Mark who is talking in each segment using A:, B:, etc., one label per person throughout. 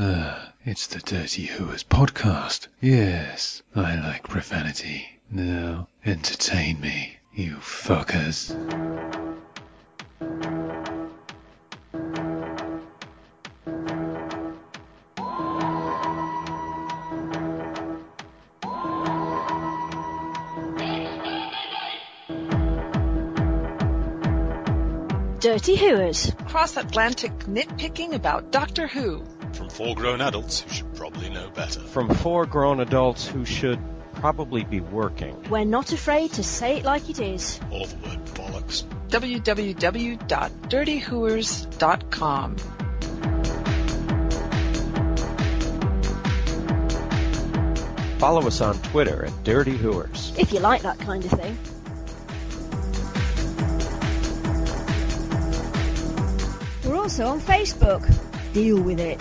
A: Ah, it's the Dirty Hooers podcast. Yes, I like profanity. Now, entertain me, you fuckers.
B: Dirty Hooers.
C: Cross Atlantic nitpicking about Doctor Who.
D: From four grown adults who should probably know better.
E: From four grown adults who should probably be working.
B: We're not afraid to say it like it is.
D: All the word bollocks.
C: www.dirtyhooers.com.
E: Follow us on Twitter at Dirty Hooers.
B: If you like that kind of thing. We're also on Facebook. Deal with it.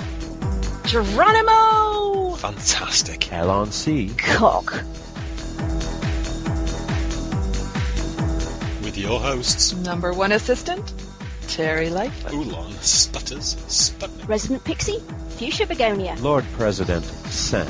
C: Geronimo!
D: Fantastic.
E: L on C.
B: Cock.
D: With your hosts,
C: Number one assistant, Terry Lightfoot.
D: Oolon Stutters Sputnik.
B: Resident Pixie. Fuchsia Begonia.
E: Lord President Sen.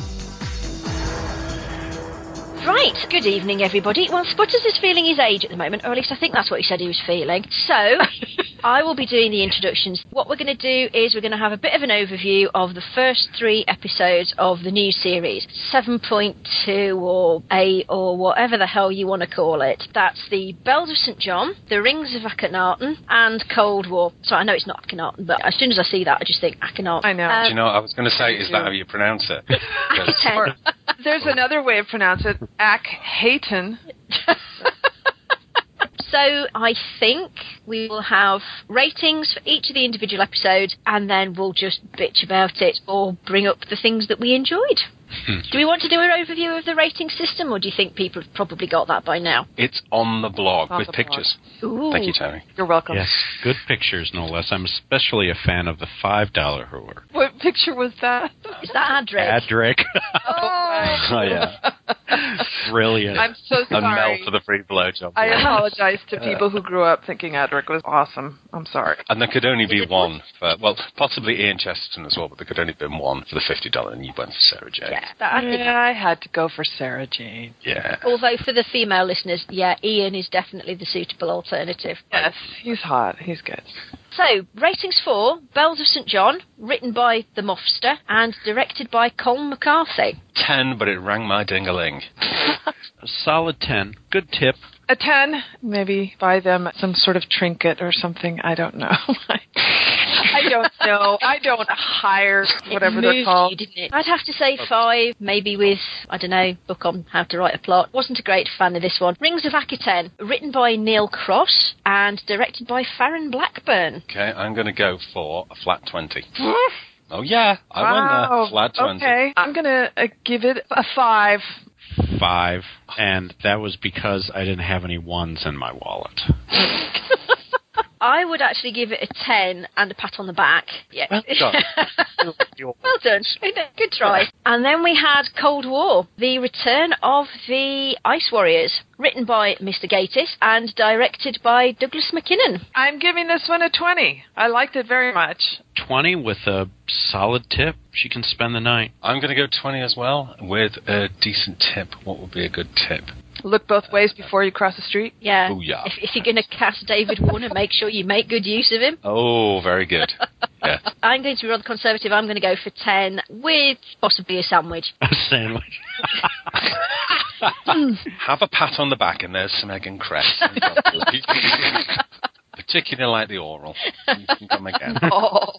B: Right, good evening everybody. Well, Sputters is feeling his age at the moment, or at least I think that's what he said he was feeling. So, I will be doing the introductions. What we're going to do is we're going to have a bit of an overview of the first three episodes of the new series 7.2 or 8 or whatever the hell you want to call it. That's the Bells of St. John, The Rings of Akhenaten, and Cold War. So I know it's not Akhenaten, but as soon as I see that, I just think Akhenaten.
C: I know.
B: Um,
F: Do you know what I was going to say? Is that how you pronounce it? 'Cause-
B: Akhenaten.
C: There's another way of pronouncing it, Ack-Hayton.
B: So I think we will have ratings for each of the individual episodes, and then we'll just bitch about it or bring up the things that we enjoyed. Hmm. do we want to do an overview of the rating system, or do you think people have probably got that by now?
F: it's on the blog
C: On
F: with
C: the blog.
F: pictures.
B: Ooh.
F: Thank you, Tony.
C: You're welcome.
G: Yes, good pictures, no less. I'm especially a fan of the five dollar hooer.
C: What picture was that?
B: Is that Adric?
G: Adric.
C: Oh,
G: oh yeah, brilliant.
C: I'm so
F: And Mel
C: sorry.
F: for the free blowjob.
C: I apologize to people who grew up thinking Adric was awesome. I'm sorry.
F: And there could only be one for, well, possibly Ian Chesterton as well, but there could only have been one for the $50 and you went for Sarah Jane.
B: yeah, that, I think.
C: Yeah, I had to go for Sarah Jane.
F: Yeah.
B: Although for the female listeners, yeah, Ian is definitely the suitable alternative.
C: Yes, he's hot. He's good.
B: So, ratings for Bells of St John, written by the Mofster and directed by Colm McCarthy.
F: 10, but it rang my ding-a-ling.
G: A solid ten. Good tip.
C: A 10, maybe buy them some sort of trinket or something. I don't know. I don't know. I don't hire whatever
B: it
C: they're called.
B: You, didn't it? I'd have to say five, maybe with I don't know, book on how to write a plot. Wasn't a great fan of this one. Rings of Akhaten, written by Neil Cross and directed by Farren Blackburn.
F: Okay, I'm going to go for a flat 20. oh, yeah, I went
C: wow.
F: there. Flat 20.
C: Okay, I'm gonna uh, give it a five.
G: Five, and that was because I didn't have any ones in my wallet.
B: I would actually give it a ten and a pat on the back. Yeah.
G: Well done.
B: well done. Good try. And then we had Cold War, the return of the Ice Warriors, written by Mr. Gatiss and directed by Douglas Mackinnon.
C: I'm giving this one a 20. I liked it very much.
G: Twenty with a solid tip. She can spend the night.
F: I'm going to go 20 as well with a decent tip. What would be a good tip?
C: Look both ways before you cross the street.
B: Yeah.
F: Booyah.
B: If, if you're going to cast David Warner, make sure you make good use of him.
F: Oh, very good. yeah.
B: I'm going to be rather conservative. I'm going to go for 10 with possibly a sandwich.
G: A sandwich.
F: Have a pat on the back and there's some egg and cress. Particularly like the oral. You can come again.
C: Oh.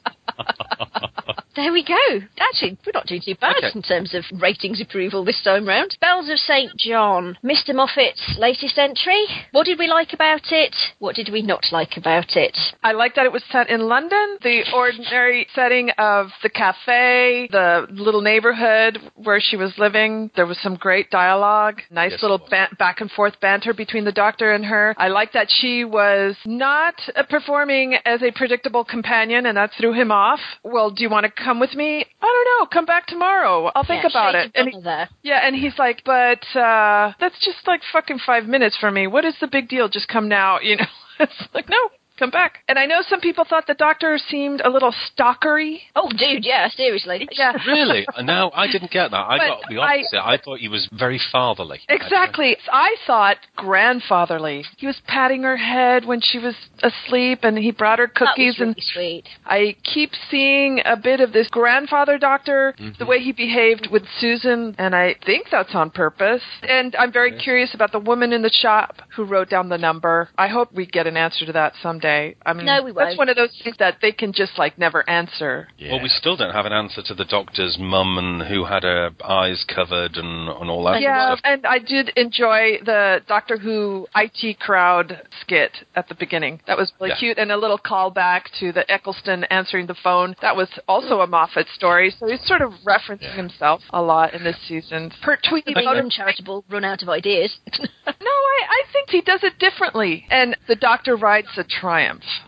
B: There we go. Actually, we're not doing too bad
F: Okay.
B: in terms of ratings approval this time round. Bells of St. John, Mr. Moffat's latest entry. What did we like about it? What did we not like about it?
C: I like that it was set in London. The ordinary setting of the cafe, the little neighborhood where she was living. There was some great dialogue, nice
F: Yes,
C: little
F: it
C: ba- back and forth banter between the doctor and her. I like that she was not uh, performing as a predictable companion, and that threw him off. Well, do you want to come with me? I don't know. Come back tomorrow. I'll think
B: Yeah,
C: about it. And he- yeah, and he's like, but uh that's just like fucking five minutes for me. What is the big deal? Just come now, you know. it's like, no, come back. And I know some people thought the doctor seemed a little stalkery.
B: Oh, dude, yeah, seriously.
C: Yeah.
F: Really? Uh, no, I didn't get that. I
C: But
F: got the opposite. I, thought he was very fatherly.
C: Exactly. I thought grandfatherly. He was patting her head when she was asleep and he brought her
B: That was
C: cookies
B: really
C: and
B: sweet.
C: I keep seeing a bit of this grandfather doctor, mm-hmm. the way he behaved with Susan, and I think that's on purpose. And I'm very curious about the woman in the shop who wrote down the number. I hope we get an answer to that someday. I mean,
B: No, we
C: that's
B: won't.
C: one of those things that they can just like never answer.
G: Yeah.
F: Well, we still don't have an answer to the doctor's mum and who had her eyes covered and, and all that
C: Yeah,
F: stuff.
C: and I did enjoy the Doctor Who IT crowd skit at the beginning. That was really
F: Yeah.
C: cute, and a little callback to the Eccleston answering the phone. That was also a Moffat story, so he's sort of referencing himself a lot in this season. Per tweeting
B: Being
C: about
B: uncharitable, run out of ideas.
C: no, I, I think he does it differently. And the Doctor rides a Triumph,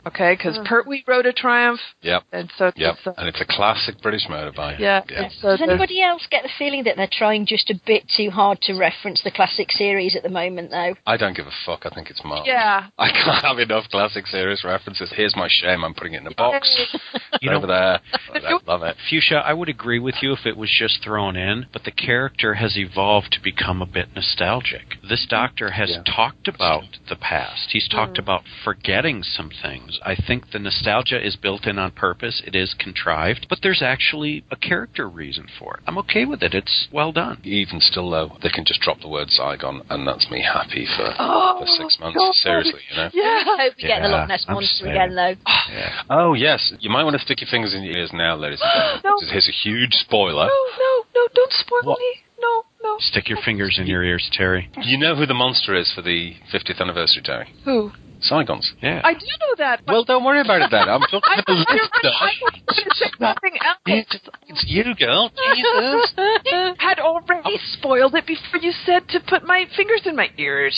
C: okay? Because Pertwee rode a Triumph,
F: Yep.
C: and so
F: Yep.
C: does, uh,
F: And it's a classic British motorbike.
C: yeah,
F: Yeah.
C: so
B: Does
C: does-
B: anybody else get the feeling that they're trying just a bit too hard to reference the classic series at the moment, though?
F: I don't give a fuck. I think it's marvelous.
C: yeah.
F: I can't have enough classic series references. Here's my shame. I'm putting it in a box
G: You know-
F: over there. I love it.
G: Fuchsia, I would agree with you if it was just thrown in, but the character has evolved to become a bit nostalgic. This doctor has
F: Yeah.
G: talked about the past. He's talked about forgetting some things. I think the nostalgia is built in on purpose. It is contrived, but there's actually a character reason for it. I'm okay with it. It's well done.
F: Even still, though, they can just drop the word Zygon, and that's me happy for,
C: Oh,
F: for six months.
C: God.
F: Seriously, you know.
C: Yeah.
B: I hope we get the
G: Yeah,
B: Loch Ness monster again, though. Ah.
G: Yeah.
F: Oh yes, you might want to stick your fingers in your ears now, ladies and gentlemen.
C: No.
F: Here's a huge spoiler.
C: No, no, no, don't spoil
F: What?
C: me. No, no.
G: Stick your fingers in your ears, Terry.
F: You know who the monster is for the 50th anniversary, Terry?
C: Who?
F: Zygons.
G: Yeah.
C: I do know that.
F: Well, don't worry about it then. I'm talking
C: I
F: to the
C: thought you. I thought you were going to say something else.
F: It's, it's you, girl. Jesus.
C: You had already spoiled it before you said to put my fingers in my ears.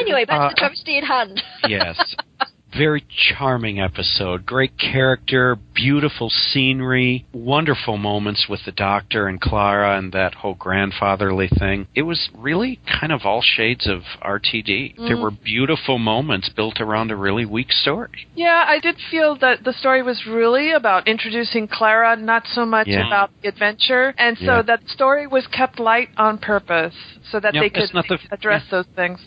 B: Anyway, back
G: Uh,
B: to the toasty in hand.
G: yes. Very charming episode. Great character, beautiful scenery, wonderful moments with the doctor and Clara and that whole grandfatherly thing. It was really kind of all shades of RTD. There mm. were beautiful moments built around a really weak story.
C: yeah, I did feel that the story was really about introducing Clara, not so much
G: Yeah.
C: about the adventure. And so
G: Yeah.
C: that story was kept light on purpose so that
G: Yeah,
C: they could
G: the-
C: address those things.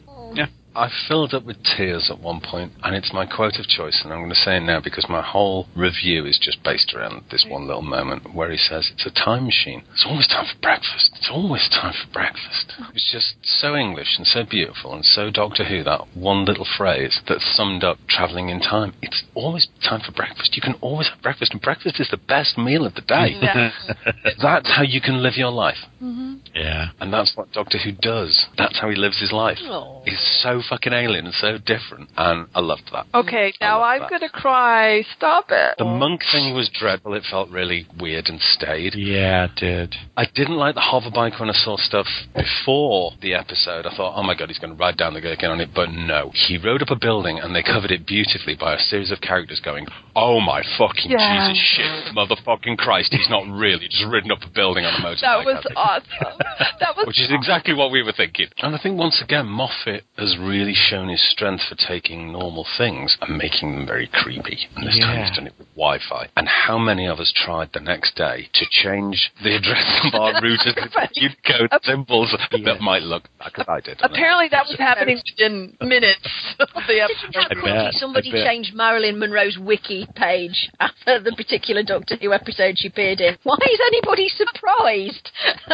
F: I filled up with tears at one point, and it's my quote of choice, and I'm going to say it now because my whole review is just based around this mm. one little moment where he says, It's a time machine. It's always time for breakfast. It's always time for breakfast. Mm. It's just so English and so beautiful and so Doctor Who, that one little phrase that summed up travelling in time. It's always time for breakfast. You can always have breakfast, and breakfast is the best meal of the day.
C: Yeah.
F: That's how you can live your life. Mm-hmm.
G: Yeah.
F: And that's what Doctor Who does. That's how he lives his life.
B: Oh.
F: He's so fucking alien and so different. And I loved that.
C: Okay, now I'm
F: that.
C: going to cry. Stop it.
F: The monk thing was dreadful. It felt really weird and staid.
G: Yeah, it did.
F: I didn't like the hoverbike when I saw stuff before the episode. I thought, oh my god, he's going to ride down the gherkin on it. But no. He rode up a building and they covered it beautifully by a series of characters going, oh my fucking
C: Yeah.
F: Jesus shit, motherfucking Christ, he's not really just ridden up a building on a motorbike.
C: That was awesome. That was
F: Which is exactly what we were thinking. And I think once again, Moffat has really shown his strength for taking normal things and making them very creepy. And this time he's done it with Wi Fi. And how many of us tried the next day to change the address of our routers with code symbols that might look like I did.
C: Apparently, that was happening within minutes of the episode.
B: you
G: bet,
B: somebody changed Marilyn Monroe's wiki page after the particular Doctor Who episode she appeared in? Why is anybody surprised?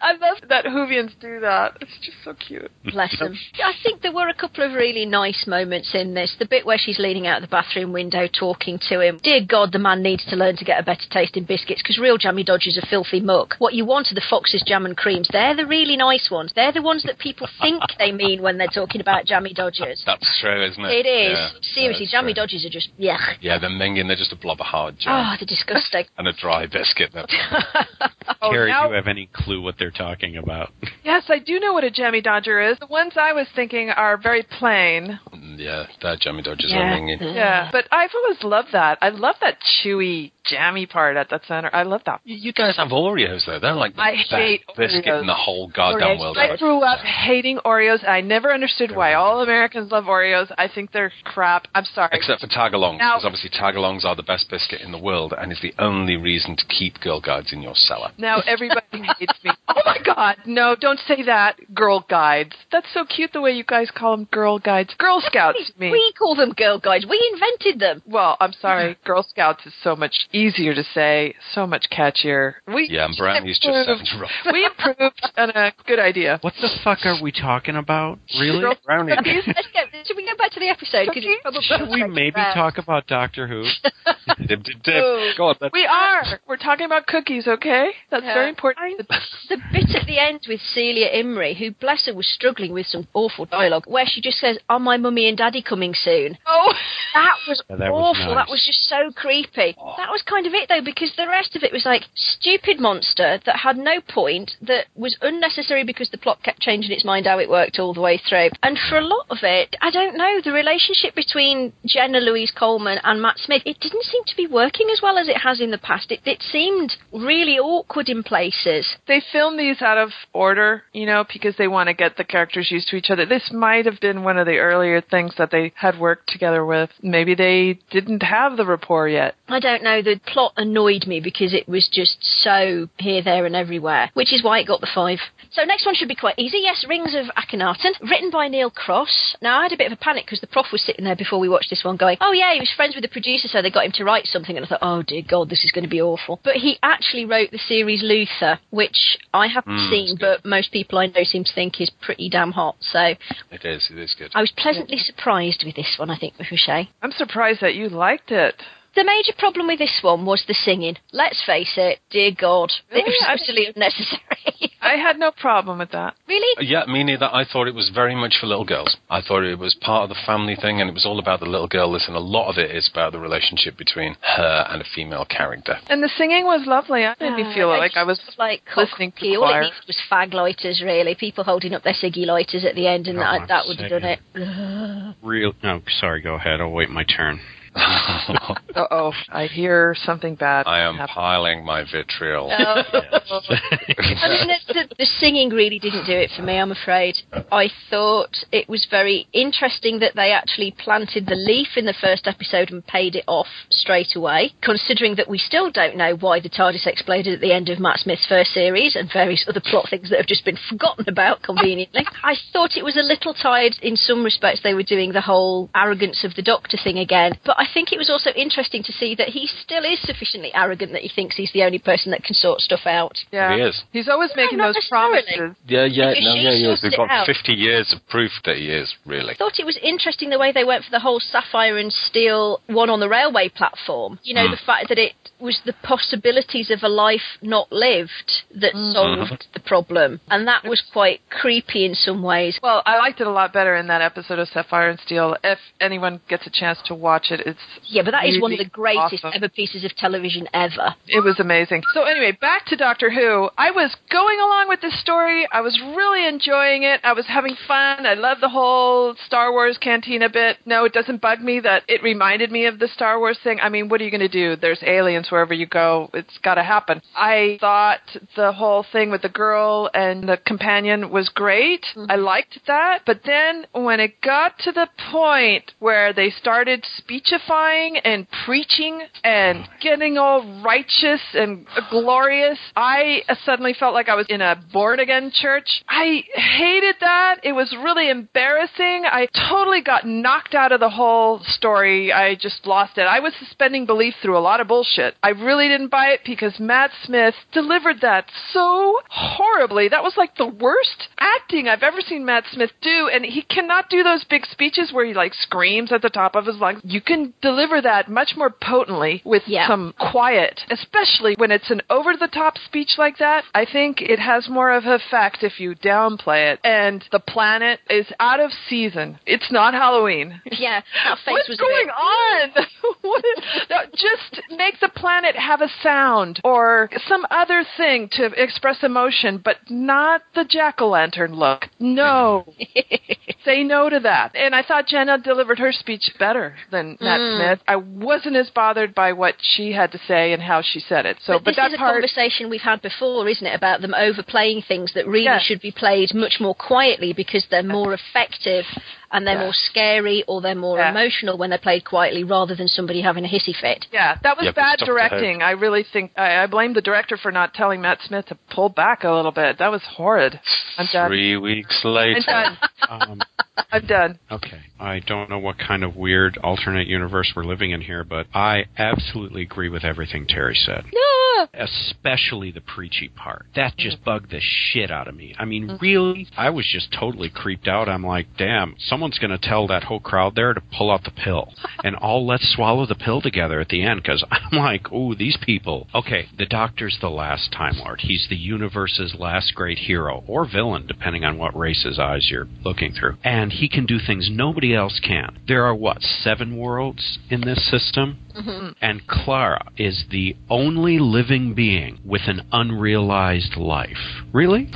C: I love that Whovians do that. It's just so cute.
B: Bless them. I think there were a couple of really nice moments in this. The bit where she's leaning out the bathroom window talking to him. Dear God, the man needs to learn to get a better taste in biscuits because real jammy dodgers are filthy muck. What you want are the Fox's jam and creams. They're the really nice ones. They're the ones that people think they mean when they're talking about jammy dodgers.
F: That's true, isn't it?
B: It is.
F: Yeah.
B: Seriously,
F: That's
B: jammy
F: true.
B: dodgers are just, yeah.
F: Yeah, they're minging. They're just a blob of hard jam.
B: Oh, they're disgusting.
F: and a dry biscuit. That's
C: Oh,
G: Terry,
C: now-
G: do you have any clue what they're talking about?
C: Yes, I do know what a jammy dodger is. The ones I was thinking are very plain.
F: Mm, yeah, they're jammy dodgers
B: Yeah.
F: are minging.
C: Yeah, but I've always loved that. I love that chewy jammy part at the center. I love that.
F: You, you guys have Oreos though. They're like the
C: I
F: best
C: hate
F: biscuit
C: Oreos.
F: in the whole goddamn world.
C: I grew up hating Oreos. I never understood why all Americans love Oreos. I think they're crap. I'm sorry.
F: Except for tagalongs,
C: Now-
F: because obviously tagalongs are the best biscuit in the world, and is the only reason to keep Girl Guides in your cellar.
C: Now everybody hates me. Oh my God! No, don't say that. Girl guides. That's so cute the way you guys call them girl guides. Girl Scouts. to me.
B: We call them Girl Guides. We invented them.
C: Well, I'm sorry. Girl Scouts is so much easier to say, so much catchier. We
F: Yeah, and brownies just
C: improved.
F: sounds rough.
C: We improved on a good idea.
G: What the fuck are we talking about? Really?
C: Girl
F: Brownies.
B: Let's go. Should we go back to the episode? Because it's
G: Should we maybe talk about Doctor Who?
F: dib, dib, dib.
C: Oh.
F: Go on, then.
C: We are. We're talking about cookies, okay? That's
B: Yeah.
C: very important.
B: the bit at the end with Celia Imrie, who bless her was struggling with some awful dialogue, where she just says, "Are my mummy and daddy coming soon?"
C: Oh,
B: That was
G: Yeah, that was
B: awful.
G: nice.
B: That was just so creepy. Oh. That was kind of it though, because the rest of it was like stupid monster that had no point, that was unnecessary because the plot kept changing its mind how it worked all the way through. And for a lot of it, I don't know, the relationship between Jenna Louise Coleman and Matt Smith, it didn't seem to be working as well as it has in the past. It, it seemed really awkward in places.
C: they filmed these out of order, you know, because they want to get the characters used to each other. This might have been one of the earlier things that they had worked together with. Maybe they didn't have the rapport yet.
B: I don't know, the plot annoyed me because it was just so here, there, and everywhere, which is why it got the five. So next one should be quite easy. Yes, Rings of Akhenaten, written by Neil Cross. Now, I had a bit of a panic because the prof was sitting there before we watched this one going, oh yeah, he was friends with the producer, so they got him to write something, and I thought, oh dear God, this is going to be awful. But he actually wrote the series Luther, which I haven't
F: Mm,
B: seen, but most people I know seem to think is pretty damn hot. So
F: It is. It is good.
B: I was pleasantly surprised with this one, I think, with Hushay.
C: I'm surprised that you liked it.
B: The major problem with this one was the singing. Let's face it, dear God, it was absolutely unnecessary.
C: I had no problem with that.
B: really?
F: Yeah, me neither. I thought it was very much for little girls. I thought it was part of the family thing, and it was all about the little girl. Listen, a lot of it is about the relationship between her and a female character.
C: And the singing was lovely. It made me feel
B: Uh,
C: like I was
B: just like
C: listening to
B: cocky. All
C: choir.
B: it needed was fag lighters, really. People holding up their ciggy lighters at the end, and
G: Oh,
B: that, that would have done it.
G: Real? No, sorry. Go ahead. I'll wait my turn.
F: I
C: Uh oh, I hear something bad.
F: I am
C: happen.
F: piling my vitriol.
B: Oh. I mean, the, the, the singing really didn't do it for me, I'm afraid. I thought it was very interesting that they actually planted the leaf in the first episode and paid it off straight away, considering that we still don't know why the TARDIS exploded at the end of Matt Smith's first series and various other plot things that have just been forgotten about conveniently. I thought it was a little tired in some respects. They were doing the whole arrogance of the Doctor thing again, but I think it was also interesting to see that he still is sufficiently arrogant that he thinks he's the only person that can sort stuff out.
C: Yeah.
F: He is.
C: He's always
B: No,
C: making
B: not
C: those promises.
F: Yeah, yeah,
B: Because
F: no,
B: she
F: yeah, he is. We've got
B: out.
F: 50 years of proof that he is, really.
B: I thought it was interesting the way they went for the whole sapphire and steel one on the railway platform. You know,
F: Mm.
B: the fact that it was the possibilities of a life not lived that solved the problem. And that was quite creepy in some ways.
C: Well, I liked it a lot better in that episode of Sapphire and Steel. If anyone gets a chance to watch it, it's
B: Yeah, but that is one of the greatest
C: awesome.
B: ever pieces of television ever.
C: it was amazing. So anyway, back to Doctor Who. I was going along with this story. I was really enjoying it. I was having fun. I love the whole Star Wars cantina bit. No, it doesn't bug me that it reminded me of the Star Wars thing. I mean, what are you going to do? There's aliens wherever you go. It's got to happen. I thought the whole thing with the girl and the companion was great. Mm-hmm. I liked that. But then when it got to the point where they started and preaching and getting all righteous and glorious, I suddenly felt like I was in a born again church. I hated that. It was really embarrassing. I totally got knocked out of the whole story. I just lost it. I was suspending belief through a lot of bullshit. I really didn't buy it because Matt Smith delivered that so horribly. That was like the worst acting I've ever seen Matt Smith do, and he cannot do those big speeches where he like screams at the top of his lungs. You can deliver that much more potently with
B: Yeah.
C: some quiet, especially when it's an over the top speech like that. I think it has more of effect if you downplay it. And the planet is out of season. It's not Halloween.
B: Yeah, face
C: What's going
B: bit-
C: on? What is- no, just make the planet have a sound or some other thing to express emotion, but not the jack o' lantern look. No. Say no to that. And I thought Jenna delivered her speech better than Mm.
B: Mm.
C: Smith. I wasn't as bothered by what she had to say and how she said it. So,
B: but,
C: but,
B: this
C: that
B: is a
C: part,
B: conversation we've had before, isn't it, about them overplaying things that really
C: Yeah.
B: should be played much more quietly because they're more effective and they're
C: Yeah.
B: more scary or they're more
C: Yeah.
B: emotional when they're played quietly rather than somebody having a hissy fit.
C: yeah, that was
F: Yeah,
C: bad directing. I really think I, I blame the director for not telling Matt Smith to pull back a little bit. That was horrid. I'm done.
F: Three weeks
C: I'm
F: later.
C: done.
G: Um,
C: I'm done.
G: okay. I don't know what kind of weird alternate universe we're living in here, but I absolutely agree with everything Terry said.
B: No!
G: especially the preachy part. That just bugged the shit out of me. I mean, really, I was just totally creeped out. I'm like, damn, someone's going to tell that whole crowd there to pull out the pill. and all let's swallow the pill together at the end because I'm like, ooh, these people. Okay, the doctor's the last Time Lord. He's the universe's last great hero or villain, depending on what race's eyes you're looking through. And he can do things nobody else can. There are, what, seven worlds in this system? Mm-hmm. And Clara is the only living being with an unrealized life. Really?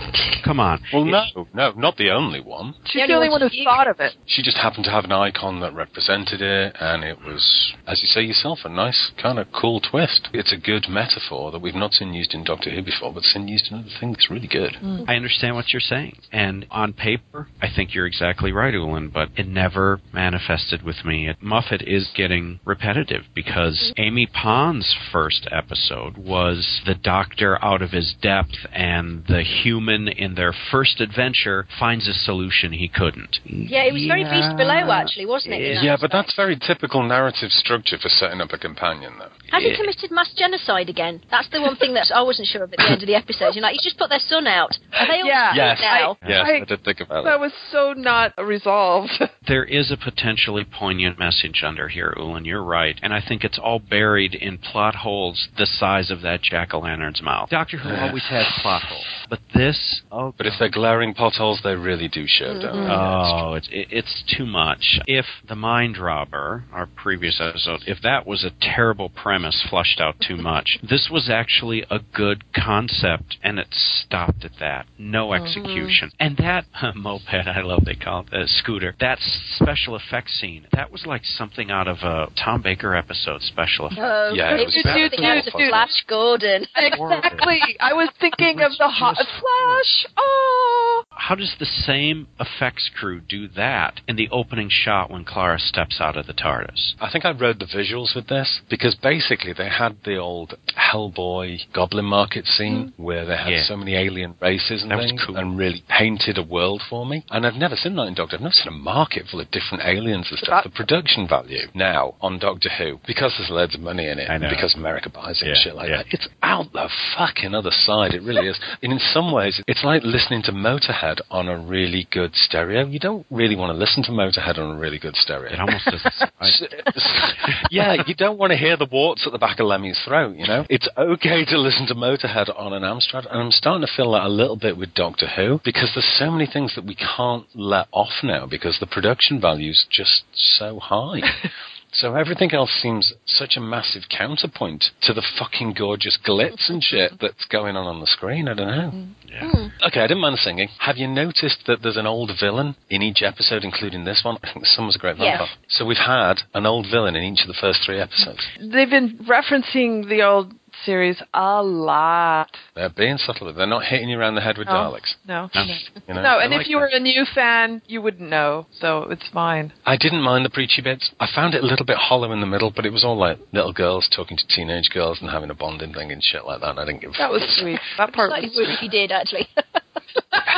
G: Come on.
F: Well, no, no, not the only one.
C: She's
B: The
C: the
B: only
C: only one
B: one
C: who thought of it.
F: She just happened to have an icon that represented it, and it was, as you say yourself, a nice kind of cool twist. It's a good metaphor that we've not seen used in Doctor Who before, but seen used in other things. It's really good. Hmm.
G: I understand what you're saying. And on paper, I think you're exactly right, Oolon, but it never manifested with me. It, Moffat is getting repetitive because Amy Pond's first episode was the doctor out of his depth and the human in their first adventure finds a solution he couldn't.
B: Yeah, it was very Beast Below, actually, wasn't it?
F: Yeah, but that's very typical narrative structure for setting up a companion, though.
B: Has he committed mass genocide again? That's the one thing that I wasn't sure of at the end of the episode. You're like, he's just put their son out. Are they all
C: Yeah.
B: straight
F: Yes.
B: now?
F: Yes,
C: I-
F: I, did think about
C: That
F: that.
C: was so not resolved.
G: There is a potentially poignant message under here, Oolon. You're right. And I think it's all buried in plot holes the size of that jack o' lantern's mouth. Doctor Who always has plot holes. But this, oh,
F: But if they're glaring potholes, they really do show, mm-hmm. don't they?
G: Oh, it's it, it's too much. If the mind robber, our previous episode, if that was a terrible premise flushed out too much, this was actually a good concept, and it stopped at that. No mm-hmm. execution. And that moped, I love they call it a scooter. That special effects scene, that was like something out of a Tom Baker episode. Special effects.
B: Oh,
F: Yeah, it
B: it
F: was
B: was
F: very
B: something out of
F: cool.
B: Flash Gordon.
C: exactly. I was thinking of the hot
G: just
C: flash. Oh.
G: How does the same effects crew do that in the opening shot when Clara steps out of the TARDIS?
F: I think I wrote the visuals with this because basically they had the old Hellboy Goblin Market scene mm-hmm. where they had
G: Yeah.
F: so many alien races and
G: That was
F: things
G: cool.
F: and really painted a world for me. And I've never seen that in Doctor. I've never seen a market full of different aliens and stuff.
C: That-
F: The production value now on Doctor Who, because there's loads of money in it,
G: I know.
F: and because America buys it and shit like
G: yeah.
F: that, it's out the fucking other side. It really is. And in some ways, it's like listening to Motorhead on a really good stereo. You don't really want to listen to Motorhead on a really good stereo.
G: It almost doesn't.
F: Yeah, you don't want to hear the warts at the back of Lemmy's throat, you know? It's okay to listen to Motorhead on an Amstrad, and I'm starting to feel that a little bit with Doctor Who, because there's so many things that we can't let off now, because the production value's just so high. So everything else seems such a massive counterpoint to the fucking gorgeous glitz and shit that's going on on the screen. I don't know. Mm.
G: yeah. Mm.
F: Okay, I didn't mind singing. Have you noticed that there's an old villain in each episode, including this one? I think this one was a great
B: Yes.
F: vampire. So we've had an old villain in each of the first three episodes.
C: They've been referencing the old series a lot.
F: They're being subtle. They're not hitting you around the head with
C: No.
F: Daleks.
C: No.
G: No.
F: You know?
C: No, and
F: like
C: if you
F: that.
C: were a new fan, you wouldn't know, so it's fine.
F: I didn't mind the preachy bits. I found it a little bit hollow in the middle, but it was all like little girls talking to teenage girls and having a bonding thing and shit like that. And I didn't give a
C: That was sweet. That part was sweet.
B: if you did, actually.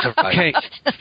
G: Okay,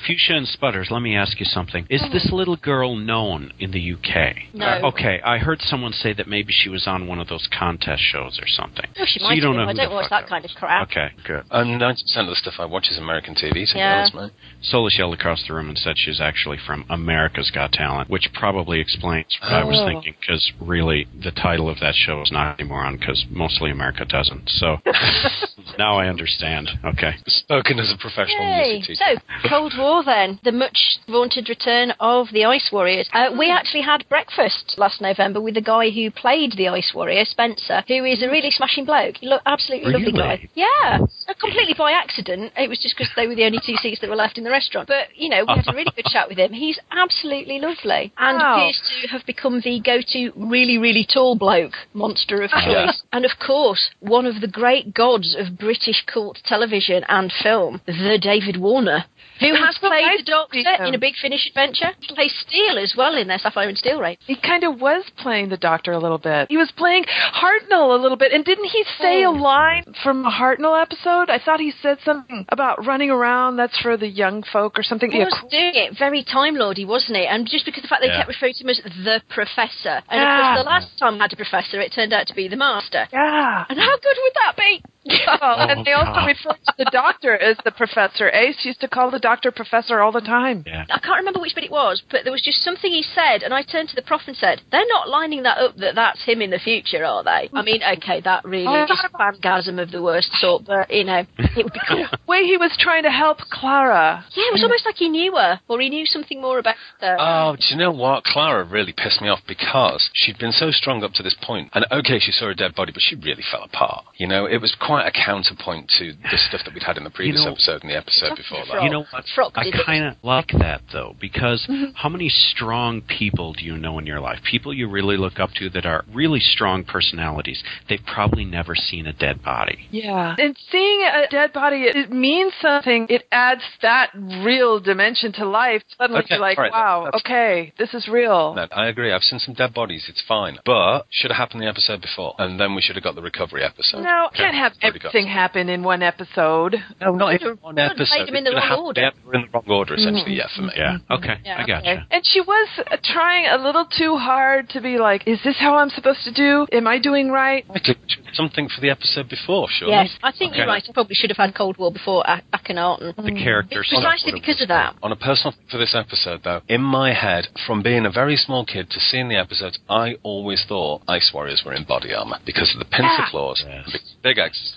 G: Fuchsia and Sputters, let me ask you something. Is this little girl known in the UK?
B: No.
G: Uh, okay, I heard someone say that maybe she was on one of those contest shows or something.
B: Well, she
G: So
B: might
G: you don't know.
B: I don't watch that kind of crap.
G: Okay, good.
F: And 90% of the stuff I watch is American TV, to be
B: Yeah.
F: honest, mate.
G: Solis yelled across the room and said she's actually from America's Got Talent, which probably explains what I was
C: Oh.
G: thinking, because really the title of that show is not anymore on, because mostly America doesn't. So, now I understand. Okay.
F: Spoken as a professional
B: Yay.
F: music teacher.
B: So, Cold War then, the much vaunted return of the Ice Warriors. Uh, we actually had breakfast last November with the guy who played the Ice Warrior, Spencer, who is a really smashing bloke. He looked absolutely lovely
G: Really?
B: guy. Yeah, uh, completely by accident. It was just because they were the only two seats that were left in the restaurant. But, you know, we had a really good chat with him. He's absolutely lovely and
C: Wow.
B: appears to have become the go-to really, really tall bloke monster of choice. And of course, one of the great gods of British cult television and film, the David Warner, who
C: It
B: has played the Doctor
C: meet him.
B: in a Big Finish adventure. He plays Steel as well in their Sapphire and Steel Raid.
C: He kind of was playing the doctor a little bit. He was playing Hartnell a little bit. And didn't he say
B: Oh.
C: a line from a Hartnell episode? I thought he said something about running around. That's for the young folk or something.
B: He
C: Yeah,
B: was doing it very Time Lordy, wasn't it? And just because the fact they
G: Yeah.
B: kept referring to him as the Professor. And of course, the last time I had a Professor, it turned out to be the Master.
C: yeah.
B: And how good would that be?
C: Well, and they also
G: God.
C: referred to the doctor as the professor. Ace used to call the doctor professor all the time.
G: Yeah.
B: I can't remember which bit it was, but there was just something he said, and I turned to the prof and said, "They're not lining that up that that's him in the future, are they?" I mean, okay, that really
C: Oh,
B: is fangasm of the worst sort, but you know, it would be cool.
C: The way he was trying to help Clara.
B: Yeah, it was almost like he knew her, or he knew something more about her.
F: Oh, do you know what? Clara really pissed me off because she'd been so strong up to this point. And okay, she saw a dead body, but she really fell apart. You know, it was quite a counterpoint to the stuff that we'd had in the previous
G: know-
F: episode and the episode before that.
G: You know what?
B: Frock
G: I kind of like that though, because mm-hmm. how many strong people do you know in your life? People you really look up to that are really strong personalities. They've probably never seen a dead body.
C: Yeah. And seeing a dead body, it, it means something. It adds that real dimension to life. Suddenly
F: Okay,
C: you're like,
F: all right,
C: wow,
F: that's-
C: okay, this is real.
F: No, I agree. I've seen some dead bodies. It's fine, but should have happened the episode before, and then we should have got the recovery episode.
C: No, can't have
F: Already got
C: everything happen in one episode.
F: No, not
B: Could've-
F: even one episode.
B: played them in the wrong order.
F: Yeah, they were in the wrong order, essentially. Mm-hmm. Yeah, mm-hmm. for me.
G: Yeah. Okay.
B: Yeah,
G: I got you.
C: And she was uh, trying a little too hard to be like, is this how I'm supposed to do? Am I doing right?
F: Right, Something for the episode before, surely.
B: yes, I think
G: Okay.
B: you're right. I probably should have had Cold War before A- Akhenaten.
G: The characters.
B: It's precisely because of that.
F: On a personal thing for this episode, though, in my head, from being a very small kid to seeing the episodes, I always thought Ice Warriors were in body armor because of the pincer
C: Yeah.
F: claws,
G: Yes.
F: and the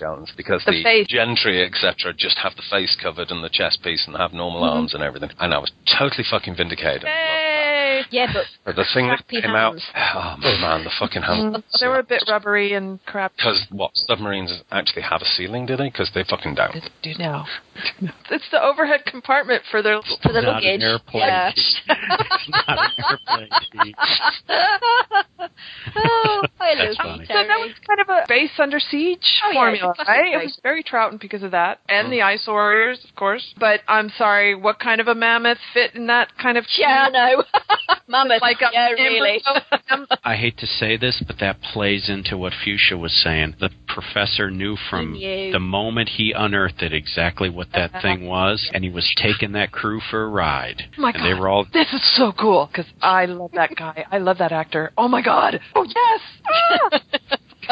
F: big because
C: The
F: the, gentry, etc., just have the face covered and the chest piece and have normal
C: Mm-hmm.
F: arms and everything. And I was totally fucking vindicated.
C: Yay!
B: Yeah, but.
F: But the thing that came
B: hands.
F: out, oh man, the fucking hands.
C: They were a bit rubbery and crap.
F: Because what submarines actually have a ceiling, do they? Because they fucking don't.
C: Do now. It's the overhead compartment for their.
B: for the
G: Not
B: luggage.
G: an airplane.
B: Yeah.
G: Not an airplane. Pete.
B: oh, I
G: That's funny.
C: So that was kind of a base under siege
B: Oh, yeah,
C: formula,
B: it's a classic
C: right? It was very Troughton because of that, and the Ice Warriors, of course. But I'm sorry, what kind of a mammoth fit in that kind of?
B: Yeah, I know. Mammoth.
C: Like
B: yeah, really.
G: I hate to say this, but that plays into what Fuchsia was saying. The professor knew from the moment he unearthed it exactly what that thing was, and he was taking that crew for a ride.
C: Oh my
G: and they
C: God.
G: were all
C: This is so cool because I love that guy. I love that actor. Oh my god! Oh yes! Ah!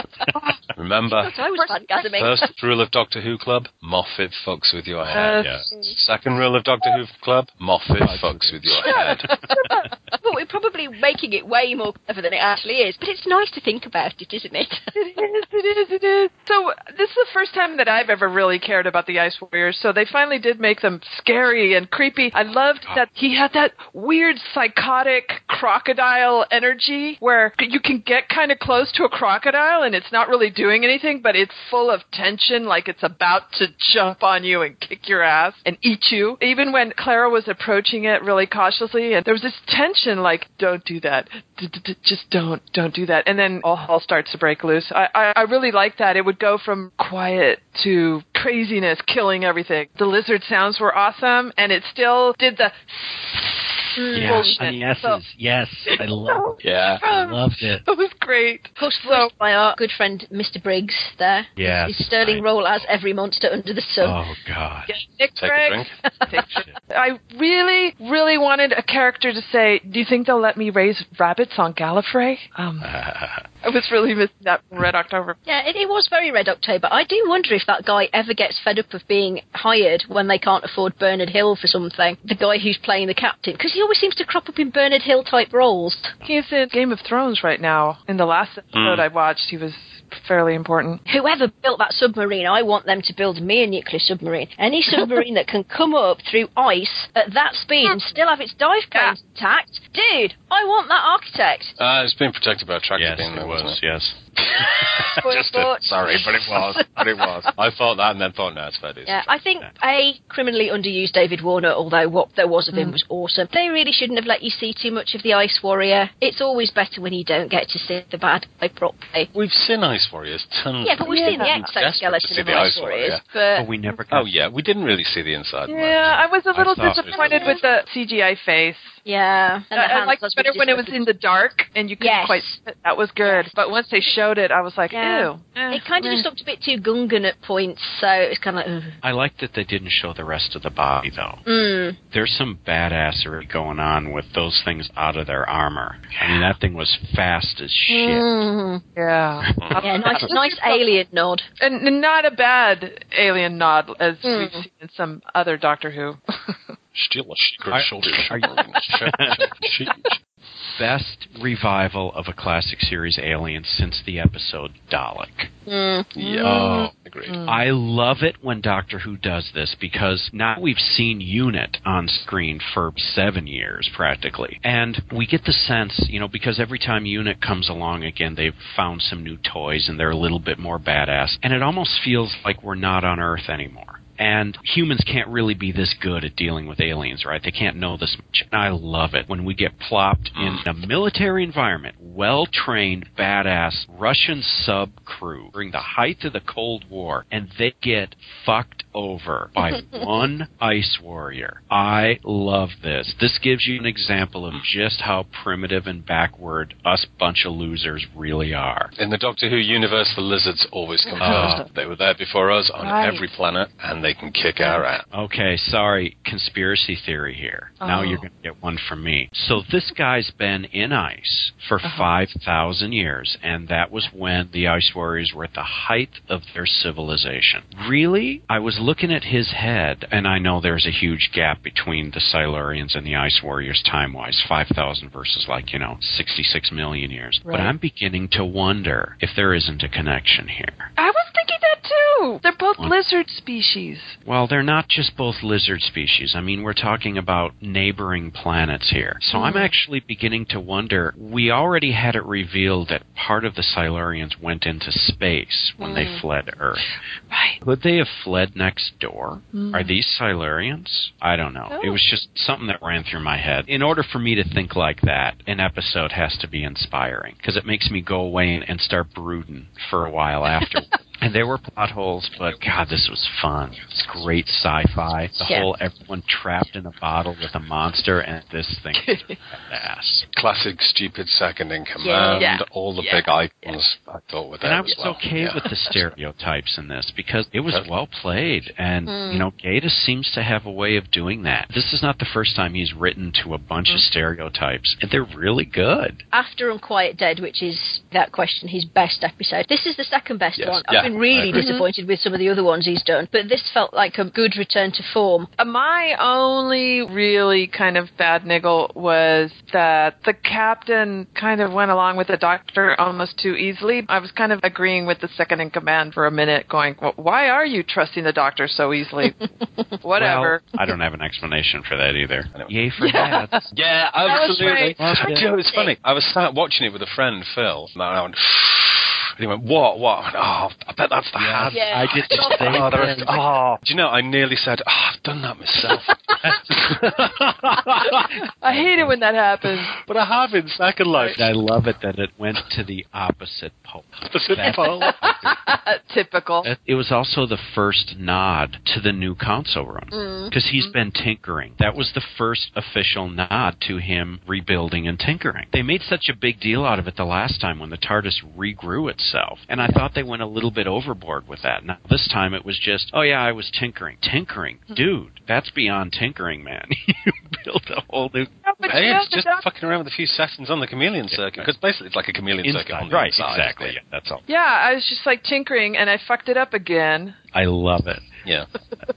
F: Remember,
B: I
F: first rule of Doctor Who Club: Moffat fucks with your head.
C: Yes.
F: Second rule of Doctor Who Club: Moffat fucks with your head.
B: but we're probably making it way more clever than it actually is. But it's nice to think about it, isn't it?
C: It is, it is, it is. So this is the first time that I've ever really cared about the Ice Warriors. So they finally did make them scary and creepy. I loved ah. that he had that weird psychotic crocodile energy where you can get kind of close to a crocodile and it's not really doing anything, but it's full of tension, like it's about to jump on you and kick your ass and eat you. Even when Clara was approaching it really cautiously, and there was this tension, like, don't do that. Just don't, don't do that. And then all hell starts to break loose. I, I, I really like that. It would go from quiet to craziness, killing everything. The lizard sounds were awesome, and it still did the.
G: Yes,
C: bullshit.
G: and yeses,
C: So-
G: yes. I love it.
F: Yeah.
G: I loved it.
C: It was great.
B: Of course,
C: So-
B: by our good friend Mr. Briggs there.
G: Yes,
B: His sterling
G: I-
B: role as every monster under the sun.
G: Oh God.
C: Nick
F: Take a
C: Briggs.
F: drink.
C: I really, really wanted a character to say, "Do you think they'll let me raise rabbits on Gallifrey?" Um, I was really missing that Red October.
B: Yeah, it, it was very Red October. I do wonder if that guy ever gets fed up of being hired when they can't afford Bernard Hill for something. The guy who's playing the captain, because he always seems to crop up in Bernard Hill type roles.
C: He's in Game of Thrones right now. In the last episode
F: Mm.
C: I watched, he was fairly important.
B: Whoever built that submarine, I want them to build me a nuclear submarine. Any submarine that can come up through ice at that speed and still have its dive planes intact, dude, I want that architect.
F: Uh, it's been protected by a tractor
G: Yes,
F: beam,
G: it was.
F: wasn't
G: Yes.
F: Just a, sorry, but it was. But it was. I thought that and then thought, no, it's fair dues.
B: Yeah, I think a criminally underused David Warner, although what there was of him was awesome. They really shouldn't have let you see too much of the Ice Warrior. It's always better when you don't get to see the bad guy properly.
F: We've seen Ice Warriors tons.
B: Yeah, but we've seen the
C: Yeah.
F: Desperate
B: exoskeleton of
F: the
B: Ice
F: Ice
B: Warriors.
F: Warrior.
B: But
G: But we never got
F: Oh yeah, we didn't really see the inside. much.
C: Yeah, I was a little disappointed with the CGI face.
B: yeah, and
C: I, I liked it better when it was in the dark and you couldn't
B: Yes.
C: quite. That was good. But once they showed it, I was like,
B: Yeah.
C: ew. Eh,
B: It kind of just looked a bit too Gungan at points, so it was kind of like, ugh.
G: I like that they didn't show the rest of the body though.
B: Mm.
G: There's some badassery going on with those things out of their armor. I mean, that thing was fast as shit.
B: Mm.
C: Yeah.
B: Yeah, nice, nice alien nod.
C: And and not a bad alien nod as
B: Hmm.
C: we've seen in some other Doctor Who.
D: Still a secret
G: Are-
D: shoulder
G: are you- Best revival of a classic series Alien since the episode Dalek.
B: Mm.
F: Yeah.
G: Oh.
F: agreed.
G: I love it when Doctor Who does this because now we've seen Unit on screen for seven years practically. And we get the sense, you know, because every time Unit comes along again, they've found some new toys and they're a little bit more badass. And it almost feels like we're not on Earth anymore. And humans can't really be this good at dealing with aliens, right? They can't know this much. And I love it when we get plopped in mm. a military environment, well trained, badass Russian sub crew during the height of the Cold War, and they get fucked over by one ice warrior. I love this. This gives you an example of just how primitive and backward us bunch of losers really are.
F: In the Doctor Who universe, the lizards always come
G: Oh.
F: first. They were there before us on
C: Right.
F: every planet, and they can kick our ass.
G: Okay, sorry, conspiracy theory here. Now
C: Oh.
G: you're going to get one from me. So this guy's been in ice for uh-huh. 5,000 years, and that was when the Ice Warriors were at the height of their civilization. Really? I was looking at his head, and I know there's a huge gap between the Silurians and the Ice Warriors time-wise, 5,000 versus like, you know, 66 million years. But I'm beginning to wonder if there isn't a connection here.
C: I was thinking They're both
G: What?
C: lizard species.
G: Well, they're not just both lizard species. I mean, we're talking about neighboring planets here. So I'm hmm. actually beginning to wonder. We already had it revealed that part of the Silurians went into space when they hmm. fled Earth.
C: Right.
G: Could they have fled next door? Hmm. Are these Silurians? I don't know. It was just something that ran through my head. In order for me to think like that, an episode has to be inspiring because it makes me go away and, and start brooding for a while after. And there were plot holes, but God, this was fun. It's great sci-fi. The
B: Yeah.
G: whole everyone trapped in a bottle with a monster, and this thing was badass.
F: Classic stupid second in command.
C: Yeah.
F: All the
C: Yeah.
F: big icons I thought were there
G: And I
F: as
G: was
F: well.
G: okay
F: Yeah.
G: with the stereotypes in this because it was well played, and
B: Hmm.
G: you know, Gatiss seems to have a way of doing that. This is not the first time he's written to a bunch
B: Hmm.
G: of stereotypes, and they're really good.
B: After Unquiet Dead, which is that question his best episode, this is the second best
F: Yes.
B: one.
F: Yeah,
B: I've been
F: I
B: really disappointed with some of the other ones he's done, but this felt like a good return to form.
C: Uh, My only really kind of bad niggle was that the captain kind of went along with the doctor almost too easily. I was kind of agreeing with the second in command for a minute, going, well, "Why are you trusting the doctor so easily?" Whatever.
G: Well, I don't have an explanation for that either.
F: Anyway.
G: Yay for
C: Yeah.
G: that.
F: Yeah,
C: was
F: absolutely.
C: great.
G: Loved
F: Do
G: it.
F: you know, it's funny. I was sat watching it with a friend, Phil, and I went, and he went, what, what? I went, oh, I bet that's the hand.
B: Yeah.
G: I did the
F: Oh,
G: same
F: there
G: thing.
F: is- oh. Do you know, I nearly said, oh, I've done that myself.
C: I hate it when that happens.
F: but I have in Second Life.
G: I love it that it went to the opposite pole.
F: Opposite pole.
C: Typical.
G: It was also the first nod to the new console room
B: Mm.
G: because he's been tinkering. That was the first official nod to him rebuilding and tinkering. They made such a big deal out of it the last time when the TARDIS regrew itself, and I thought they went a little bit overboard with that. Now this time it was just, oh yeah, I was tinkering. Tinkering, hmm. dude, that's beyond tinkering, man. you built a whole new
C: But
F: Hey,
C: you
F: it's just
C: doc-
F: fucking around with a few sessions on the chameleon circuit, because basically it's like a chameleon circuit on
G: inside.
F: the
G: Right,
F: inside.
G: exactly. Yeah, that's all.
C: yeah, I was just like tinkering, and I fucked it up again.
G: I love it.
F: Yeah,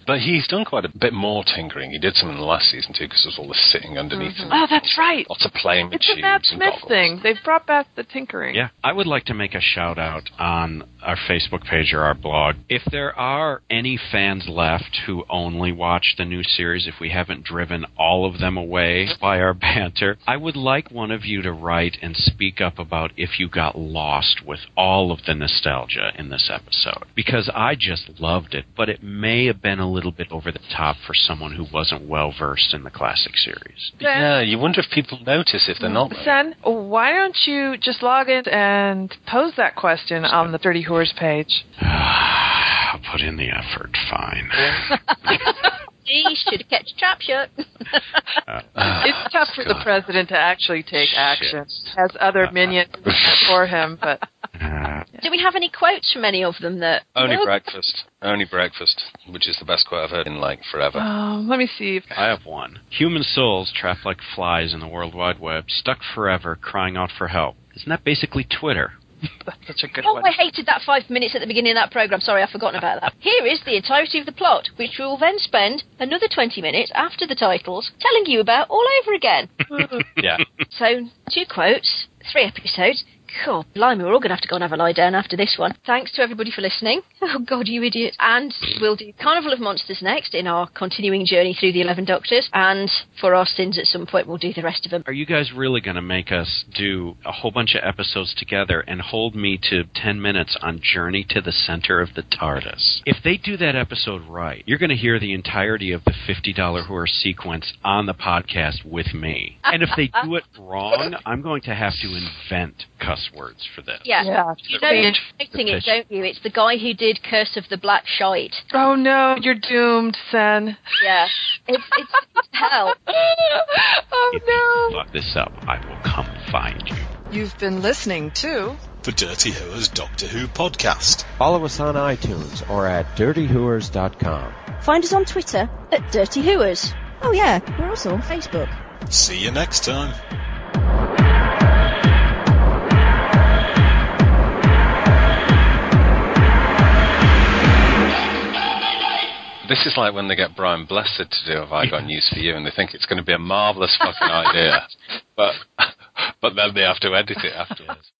F: but he's done quite a bit more tinkering. He did some in the last season too, because there's all this sitting underneath mm-hmm. him.
C: Oh, that's right.
F: Lots of playing with
C: It's a Matt Smith thing. They've brought back the tinkering.
G: Yeah, I would like to make a shout out on our Facebook page or our blog. If there are any fans left who only watch the new series, if we haven't driven all of them away by our banter, I would like one of you to write and speak up about if you got lost with all of the nostalgia in this episode. Because I just loved it, but it may have been a little bit over the top for someone who wasn't well versed in the classic series.
F: Yeah, you wonder if people notice if they're not. Mm. there.
C: Son, why don't you just log in and pose that question on the Dirty Hooers page?
G: I'll put in the effort, fine.
B: Gee, should have kept your shut.
C: It's tough for the
F: God.
C: president to actually take action. Has other uh, uh, minions uh. for him, but
G: Uh,
B: Do we have any quotes from any of them that?
F: Only
B: Well,
F: breakfast. Only breakfast, which is the best quote I've heard in like forever.
C: um, let me see. If,
G: I have one. Human souls trapped like flies in the World Wide Web, stuck forever, crying out for help. Isn't that basically Twitter?
C: that's such a good
B: Oh,
C: one.
B: I hated that five minutes at the beginning of that programme. Sorry, I've forgotten about that. Here is the entirety of the plot, which we will then spend another 20 minutes after the titles telling you about all over again.
F: yeah.
B: So, two quotes, three episodes. God, blimey, we're all going to have to go and have a lie down after this one. Thanks to everybody for listening. Oh, God, you idiot. And we'll do Carnival of Monsters next in our continuing journey through the Eleven Doctors. And for our sins at some point, we'll do the rest of them.
G: Are you guys really going to make us do a whole bunch of episodes together and hold me to 10 minutes on Journey to the Center of the TARDIS? If they do that episode right, you're going to hear the entirety of the $50 horror sequence on the podcast with me. And if they do it wrong, I'm going to have to invent cuss words for this.
B: Yeah.
C: Yeah.
B: You know who's writing it, don't you? It's the guy who did Curse of the Black Shite.
C: Oh no, you're doomed, Sen.
B: Yeah. It's, it's, it's hell.
C: oh
G: If you
C: no.
G: fuck this up, I will come find you.
H: You've been listening to
I: The Dirty Hooers Doctor Who podcast.
E: Follow us on iTunes or at dirtyhooers.com.
J: Find us on Twitter at Dirty Hooers. Oh yeah, we're also on Facebook.
I: See you next time.
F: This is like when they get Brian Blessed to do Have I Got News for You and they think it's going to be a marvellous fucking idea. But, but then they have to edit it afterwards.